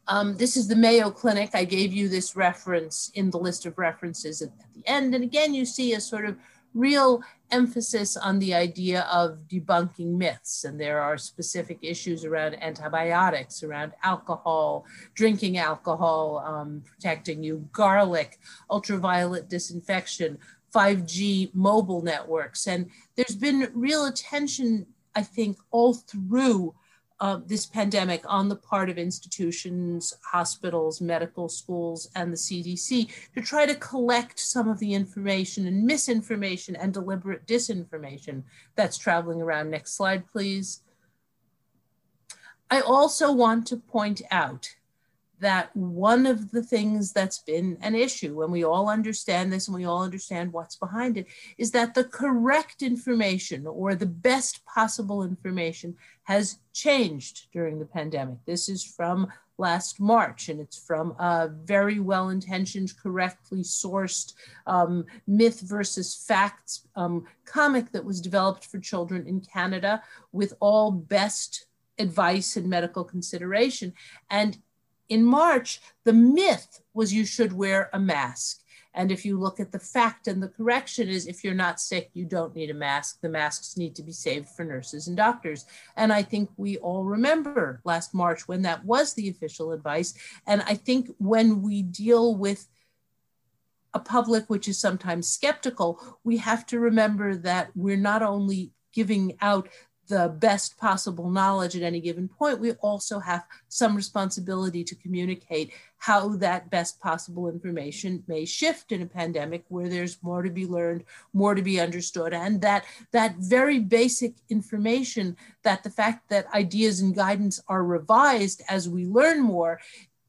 Um, this is the Mayo Clinic. I gave you this reference in the list of references at, at the end. And again, you see a sort of real emphasis on the idea of debunking myths. And there are specific issues around antibiotics, around alcohol, drinking alcohol, um, protecting you, garlic, ultraviolet disinfection, 5G mobile networks. And there's been real attention, I think, all through uh, this pandemic on the part of institutions, hospitals, medical schools, and the CDC to try to collect some of the information and misinformation and deliberate disinformation that's traveling around. Next slide, please. I also want to point out that one of the things that's been an issue, and we all understand this and we all understand what's behind it, is that the correct information or the best possible information has changed during the pandemic. This is from last March, and it's from a very well intentioned, correctly sourced um, myth versus facts um, comic that was developed for children in Canada with all best advice and medical consideration. And in March, the myth was you should wear a mask. And if you look at the fact and the correction is if you're not sick, you don't need a mask. The masks need to be saved for nurses and doctors. And I think we all remember last March when that was the official advice. And I think when we deal with a public which is sometimes skeptical, we have to remember that we're not only giving out the best possible knowledge at any given point, we also have some responsibility to communicate how that best possible information may shift in a pandemic where there's more to be learned, more to be understood, and that that very basic information that the fact that ideas and guidance are revised as we learn more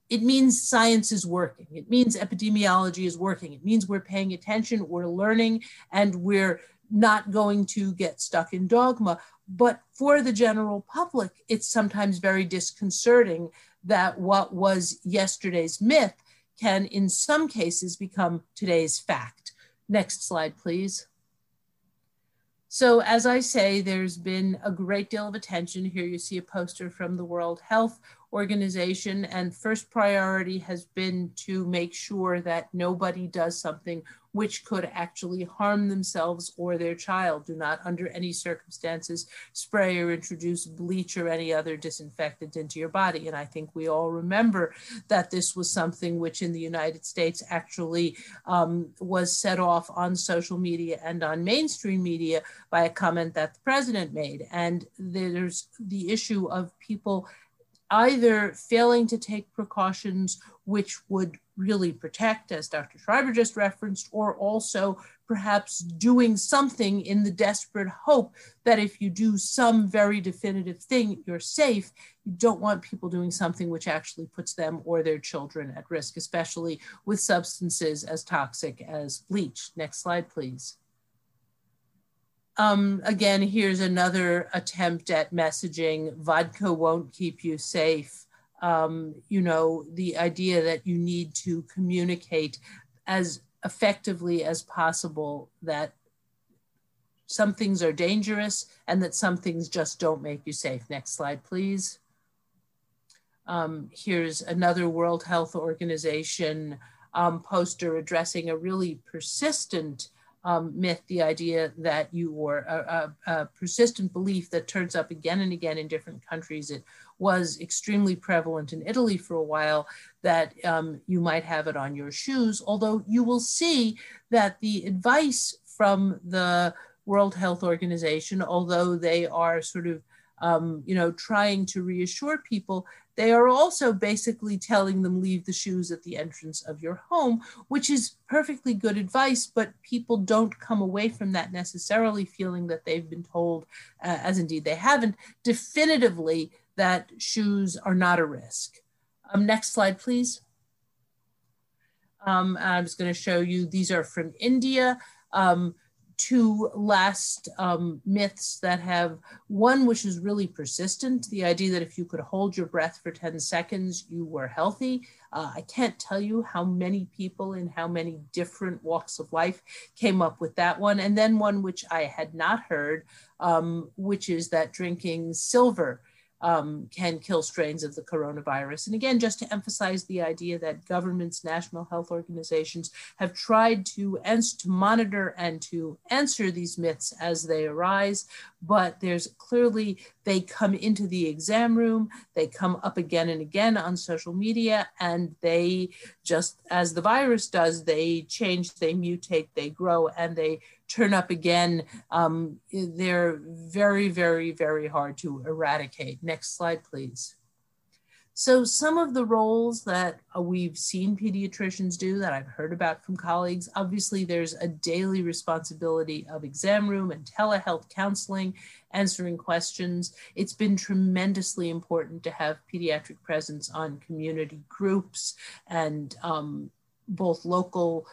it means science is working. It means epidemiology is working. It means we're paying attention, we're learning, and we're not going to get stuck in dogma. But for the general public, it's sometimes very disconcerting that what was yesterday's myth can, in some cases, become today's fact. Next slide, please. So as I say, there's been a great deal of attention. Here you see a poster from the World Health Organization and first priority has been to make sure that nobody does something which could actually harm themselves or their child. Do not, under any circumstances, spray or introduce bleach or any other disinfectant into your body. And I think we all remember that this was something which in the United States actually um, was set off on social media and on mainstream media by a comment that the president made. And there's the issue of people either failing to take precautions which would really protect, as Dr. Schreiber just referenced, or also perhaps doing something in the desperate hope that if you do some very definitive thing, you're safe. You don't want people doing something which actually puts them or their children at risk, especially with substances as toxic as bleach. Next slide, please. Um, again, here's another attempt at messaging. Vodka won't keep you safe um, you know, the idea that you need to communicate as effectively as possible that some things are dangerous and that some things just don't make you safe. Next slide, please. Um, here's another World Health Organization um, poster addressing a really persistent um, myth, the idea that you or a, a, a, persistent belief that turns up again and again in different countries. It was extremely prevalent in Italy for a while that um, you might have it on your shoes, although you will see that the advice from the World Health Organization, although they are sort of um, you know, trying to reassure people, they are also basically telling them leave the shoes at the entrance of your home, which is perfectly good advice, but people don't come away from that necessarily feeling that they've been told, uh, as indeed they haven't, definitively that shoes are not a risk. Um, next slide, please. Um, I'm just going to show you, these are from India. Um, two last um, myths that have one which is really persistent the idea that if you could hold your breath for 10 seconds you were healthy. Uh, i can't tell you how many people in how many different walks of life came up with that one. And then one which i had not heard um, which is that drinking silver um, can kill strains of the coronavirus. And again, just to emphasize the idea that governments, national health organizations have tried to, ans- to monitor and to answer these myths as they arise, but there's clearly they come into the exam room, they come up again and again on social media, and they just as the virus does, they change, they mutate, they grow, and they turn up again. Um, they're very, very, very hard to eradicate. Next slide, please. So some of the roles that uh, we've seen pediatricians do that I've heard about from colleagues, obviously there's a daily responsibility of exam room and telehealth counseling, answering questions. It's been tremendously important to have pediatric presence on community groups and um, both local,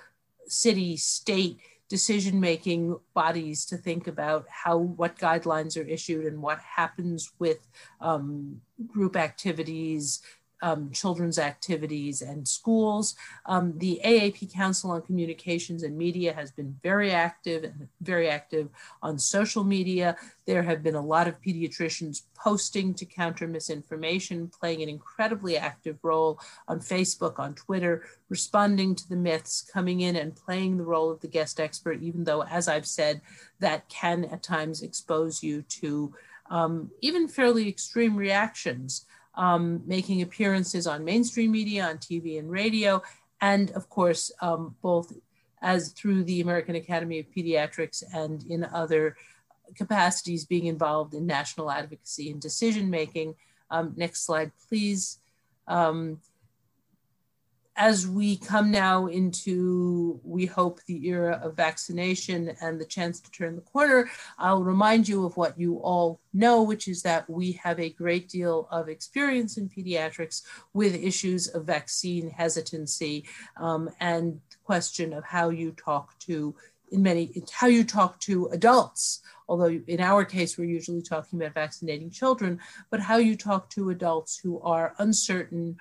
city, state, decision making bodies to think about how what guidelines are issued and what happens with um, group activities um, children's activities and schools. Um, the AAP Council on Communications and Media has been very active and very active on social media. There have been a lot of pediatricians posting to counter misinformation, playing an incredibly active role on Facebook, on Twitter, responding to the myths, coming in and playing the role of the guest expert, even though, as I've said, that can at times expose you to um, even fairly extreme reactions um, making appearances on mainstream media, on TV and radio, and of course, um, both as through the American Academy of Pediatrics and in other capacities being involved in national advocacy and decision making. Um, next slide, please. Um, as we come now into, we hope, the era of vaccination and the chance to turn the corner, I'll remind you of what you all know, which is that we have a great deal of experience in pediatrics with issues of vaccine hesitancy um, and the question of how you talk to, in many, it's how you talk to adults although in our case, we're usually talking about vaccinating children, but how you talk to adults who are uncertain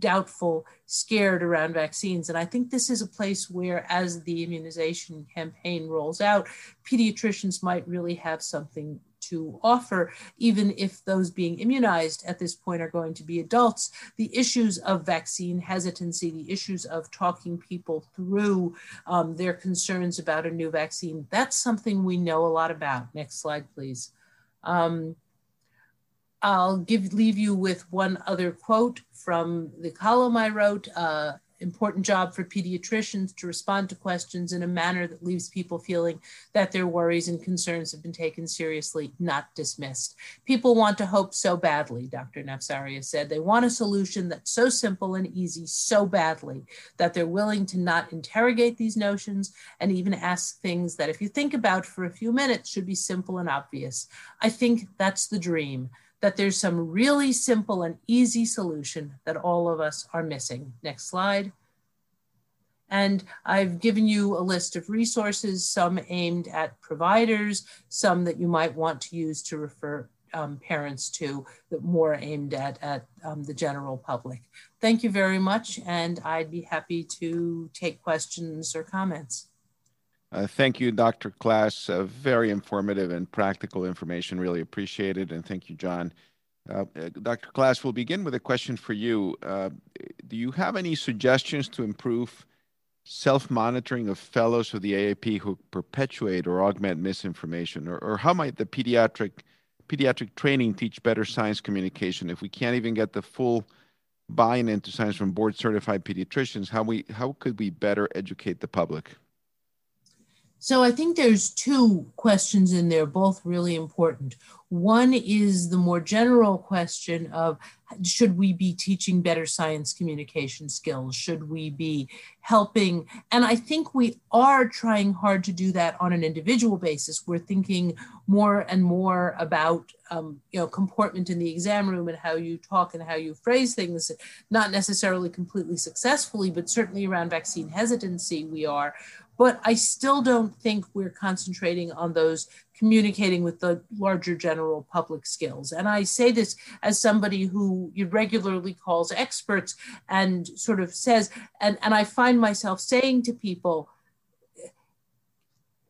doubtful, scared around vaccines. And I think this is a place where, as the immunization campaign rolls out, pediatricians might really have something to offer, even if those being immunized at this point are going to be adults. The issues of vaccine hesitancy, the issues of talking people through um, their concerns about a new vaccine, that's something we know a lot about. Next slide, please. Um, I'll give leave you with one other quote from the column I wrote. Uh, important job for pediatricians to respond to questions in a manner that leaves people feeling that their worries and concerns have been taken seriously, not dismissed. People want to hope so badly, Dr. Nafsaria said. They want a solution that's so simple and easy so badly that they're willing to not interrogate these notions and even ask things that, if you think about for a few minutes, should be simple and obvious. I think that's the dream that there's some really simple and easy solution that all of us are missing. Next slide. And I've given you a list of resources, some aimed at providers, some that you might want to use to refer um, parents to, that more aimed at, at um, the general public. Thank you very much, and I'd be happy to take questions or comments. Uh, thank you, Dr. Klass. Uh, very informative and practical information. Really appreciate it. And thank you, John. Uh, uh Dr. Klass, we'll begin with a question for you. Uh, do you have any suggestions to improve self-monitoring of fellows of the AAP who perpetuate or augment misinformation? Or, or how might the pediatric, pediatric training teach better science communication if we can't even get the full buy-in into science from board-certified pediatricians? How, we, how could we better educate the public? So I think there's two questions in there, both really important. One is the more general question of should we be teaching better science communication skills? Should we be helping? And I think we are trying hard to do that on an individual basis. We're thinking more and more about um, you know comportment in the exam room and how you talk and how you phrase things, not necessarily completely successfully, but certainly around vaccine hesitancy, we are but I still don't think we're concentrating on those communicating with the larger general public skills. And I say this as somebody who regularly calls experts and sort of says, and, and I find myself saying to people,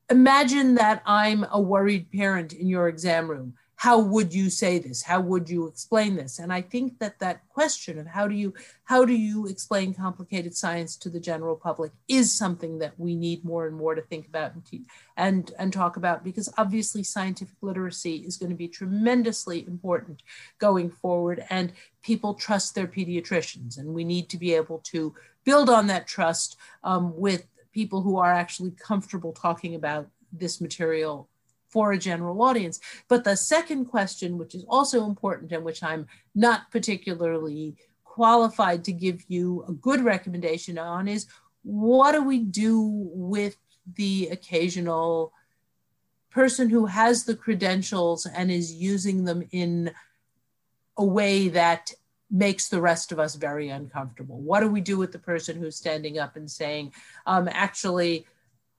imagine that I'm a worried parent in your exam room how would you say this? How would you explain this? And i think that that question of how do you how do you explain complicated science to the general public is something that we need more and more to think about and and, and talk about because obviously scientific literacy is going to be tremendously important going forward and people trust their pediatricians and we need to be able to build on that trust um, with people who are actually comfortable talking about this material for a general audience. But the second question, which is also important and which I'm not particularly qualified to give you a good recommendation on, is what do we do with the occasional person who has the credentials and is using them in a way that makes the rest of us very uncomfortable. What do we do with the person who's standing up and saying, um, actually,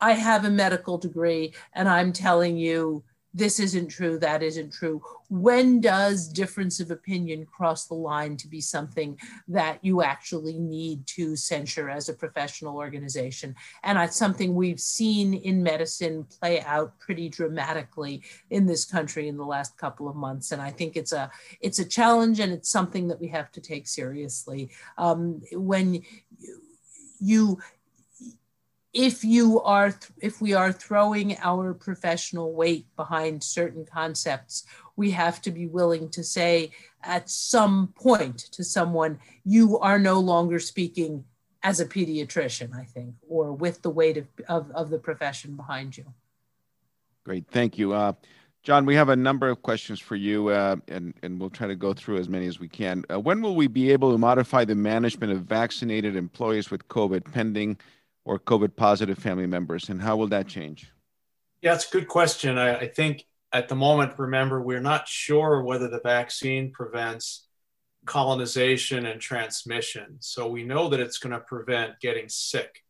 I have a medical degree and I'm telling you this isn't true, that isn't true. When does difference of opinion cross the line to be something that you actually need to censure as a professional organization? And it's something we've seen in medicine play out pretty dramatically in this country in the last couple of months. And I think it's a it's a challenge and it's something that we have to take seriously. Um, when you if you are if we are throwing our professional weight behind certain concepts we have to be willing to say at some point to someone you are no longer speaking as a pediatrician i think or with the weight of, of, of the profession behind you. Great. Thank you. Uh, john we have a number of questions for you uh, and, and we'll try to go through as many as we can. Uh, when will we be able to modify the management of vaccinated employees with covid pending or COVID positive family members, and how will that change? Yeah, it's a good question. I, I think at the moment, remember, we're not sure whether the vaccine prevents colonization and transmission. So we know that it's going to prevent getting sick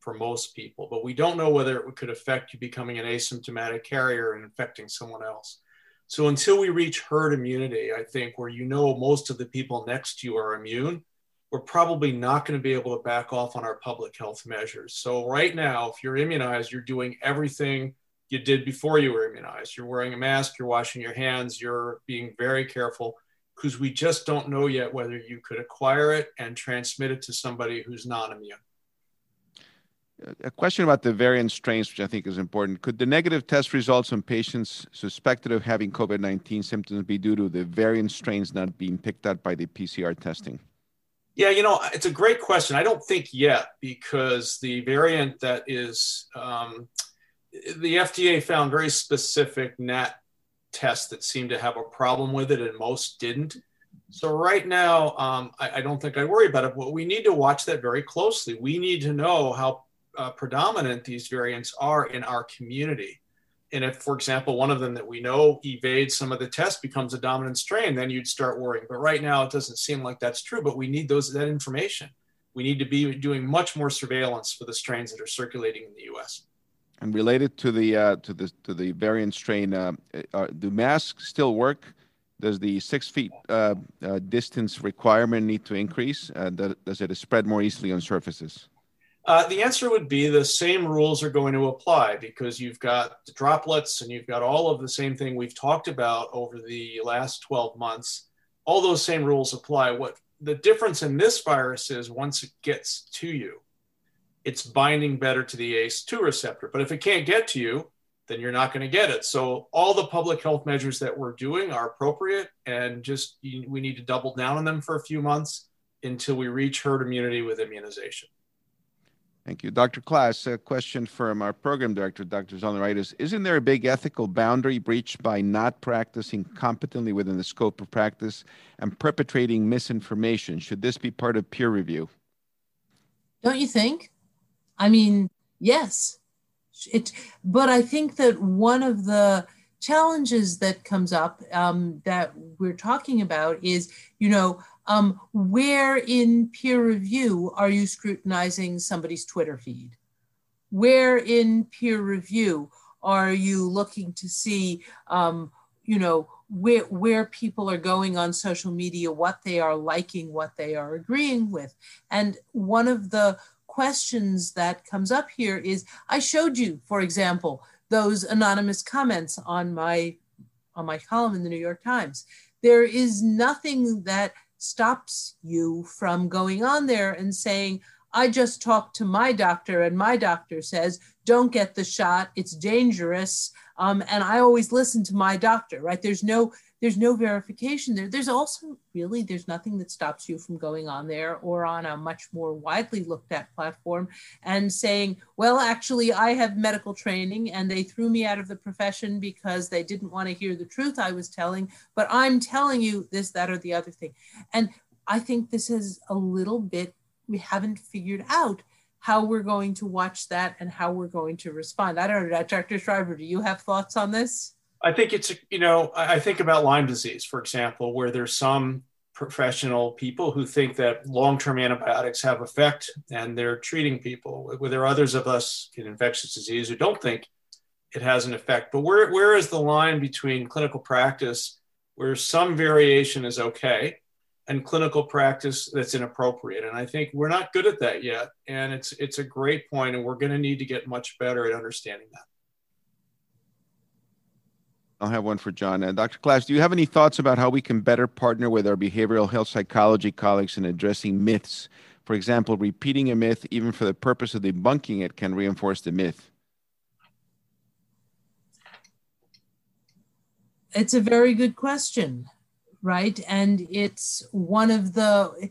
for most people, but we don't know whether it could affect you becoming an asymptomatic carrier and infecting someone else. So until we reach herd immunity, I think where you know most of the people next to you are immune, we're probably not going to be able to back off on our public health measures. So, right now, if you're immunized, you're doing everything you did before you were immunized. You're wearing a mask, you're washing your hands, you're being very careful because we just don't know yet whether you could acquire it and transmit it to somebody who's non immune. A question about the variant strains, which I think is important. Could the negative test results on patients suspected of having COVID 19 symptoms be due to the variant strains not being picked up by the PCR testing? Yeah, you know, it's a great question. I don't think yet because the variant that is, um, the FDA found very specific NAT tests that seemed to have a problem with it, and most didn't. So right now, um, I, I, don't think I worry about it. But we need to watch that very closely. We need to know how uh, predominant these variants are in our community. And if, for example, one of them that we know evades some of the tests becomes a dominant strain, then you'd start worrying. But right now, it doesn't seem like that's true. But we need those that information. We need to be doing much more surveillance for the strains that are circulating in the U.S. And related to the uh, to the to the variant strain, uh, uh, do masks still work? Does the six feet uh, uh, distance requirement need to increase? Does it spread more easily on surfaces? Uh, the answer would be the same rules are going to apply because you've got the droplets and you've got all of the same thing we've talked about over the last 12 months. All those same rules apply. What the difference in this virus is once it gets to you, it's binding better to the ACE2 receptor. But if it can't get to you, then you're not going to get it. So all the public health measures that we're doing are appropriate and just we need to double down on them for a few months until we reach herd immunity with immunization. Thank you. Dr. Klass, a question from our program director, Dr. Zollner-Ritis. Isn't there a big ethical boundary breached by not practicing competently within the scope of practice and perpetrating misinformation? Should this be part of peer review? Don't you think? I mean, yes. It, but I think that one of the challenges that comes up um, that we're talking about is, you know, um, where in peer review are you scrutinizing somebody's Twitter feed? Where in peer review are you looking to see, um, you know, where, where people are going on social media, what they are liking, what they are agreeing with? And one of the questions that comes up here is I showed you, for example, those anonymous comments on my on my column in the New York Times. There is nothing that stops you from going on there and saying, I just talked to my doctor, and my doctor says, don't get the shot, it's dangerous. Um, and I always listen to my doctor, right? There's no there's no verification there. There's also really there's nothing that stops you from going on there or on a much more widely looked at platform and saying, well, actually, I have medical training and they threw me out of the profession because they didn't want to hear the truth I was telling, but I'm telling you this, that, or the other thing. And I think this is a little bit we haven't figured out how we're going to watch that and how we're going to respond. I don't know, Dr. Schreiber, do you have thoughts on this? I think it's, you know, I think about Lyme disease, for example, where there's some professional people who think that long-term antibiotics have effect and they're treating people. There are others of us in infectious disease who don't think it has an effect. But where, where is the line between clinical practice where some variation is okay and clinical practice that's inappropriate? And I think we're not good at that yet. And it's it's a great point, and we're going to need to get much better at understanding that. I'll have one for John. Uh, Dr. Klass, do you have any thoughts about how we can better partner with our behavioral health psychology colleagues in addressing myths? For example, repeating a myth, even for the purpose of debunking it, can reinforce the myth. It's a very good question, right? And it's one of the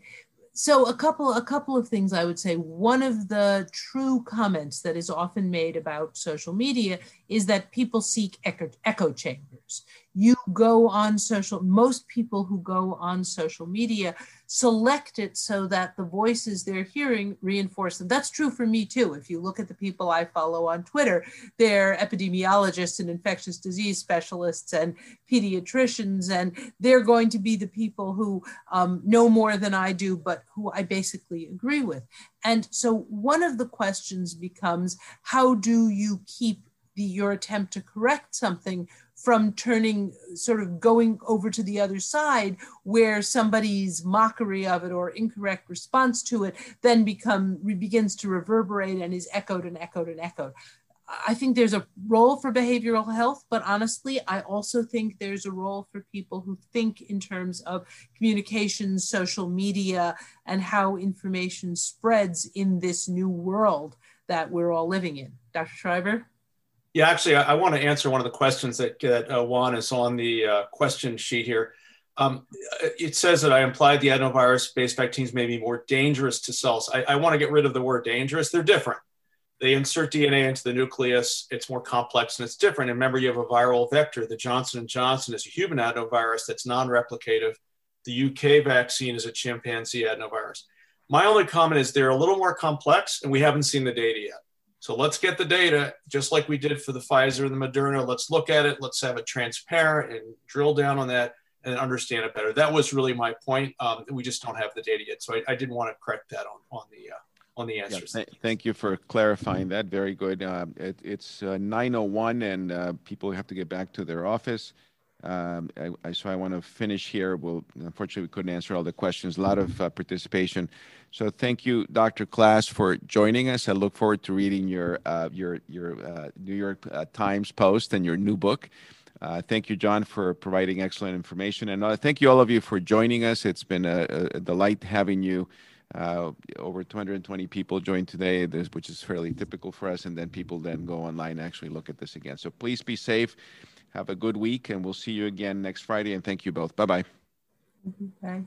so a couple a couple of things i would say one of the true comments that is often made about social media is that people seek echo, echo chambers. You go on social most people who go on social media select it so that the voices they're hearing reinforce them. That's true for me too. If you look at the people i follow on twitter they're epidemiologists and infectious disease specialists and pediatricians and they're going to be the people who um, know more than i do but who i basically agree with. And so one of the questions becomes how do you keep your attempt to correct something from turning sort of going over to the other side where somebody's mockery of it or incorrect response to it then become begins to reverberate and is echoed and echoed and echoed I think there's a role for behavioral health, but honestly, I also think there's a role for people who think in terms of communications, social media, and how information spreads in this new world that we're all living in. Dr. Schreiber? Yeah, actually, I, I want to answer one of the questions that, that uh, Juan is on the uh, question sheet here. Um, it says that I implied the adenovirus based vaccines may be more dangerous to cells. I, I want to get rid of the word dangerous. They're different they insert DNA into the nucleus. It's more complex and it's different. And remember, you have a viral vector. The Johnson & Johnson is a human adenovirus that's non-replicative. The UK vaccine is a chimpanzee adenovirus. My only comment is they're a little more complex and we haven't seen the data yet. So let's get the data, just like we did for the Pfizer and the Moderna. Let's look at it. Let's have it transparent and drill down on that and understand it better. That was really my point. Um, we just don't have the data yet. So I, I didn't want to correct that on, on the uh, on the answers. Yeah, th- thank you for clarifying that. Very good. Uh, it, it's uh, 9:01, and uh, people have to get back to their office. Um, so I want to finish here. Unfortunately, we couldn't answer all the questions. A lot of uh, participation. So thank you, Dr. Klass, for joining us. I look forward to reading your uh, uh, New York Times post and your new book. Thank you, John, for providing excellent information. And thank you, all of you, for joining us. It's been a, delight having you over 220 people joined today, which is fairly typical for us. And then people then go online and actually look at this again. So please be safe. Have a good week, and we'll see you again next Friday. And thank you both. Bye-bye. Mm-hmm. Bye.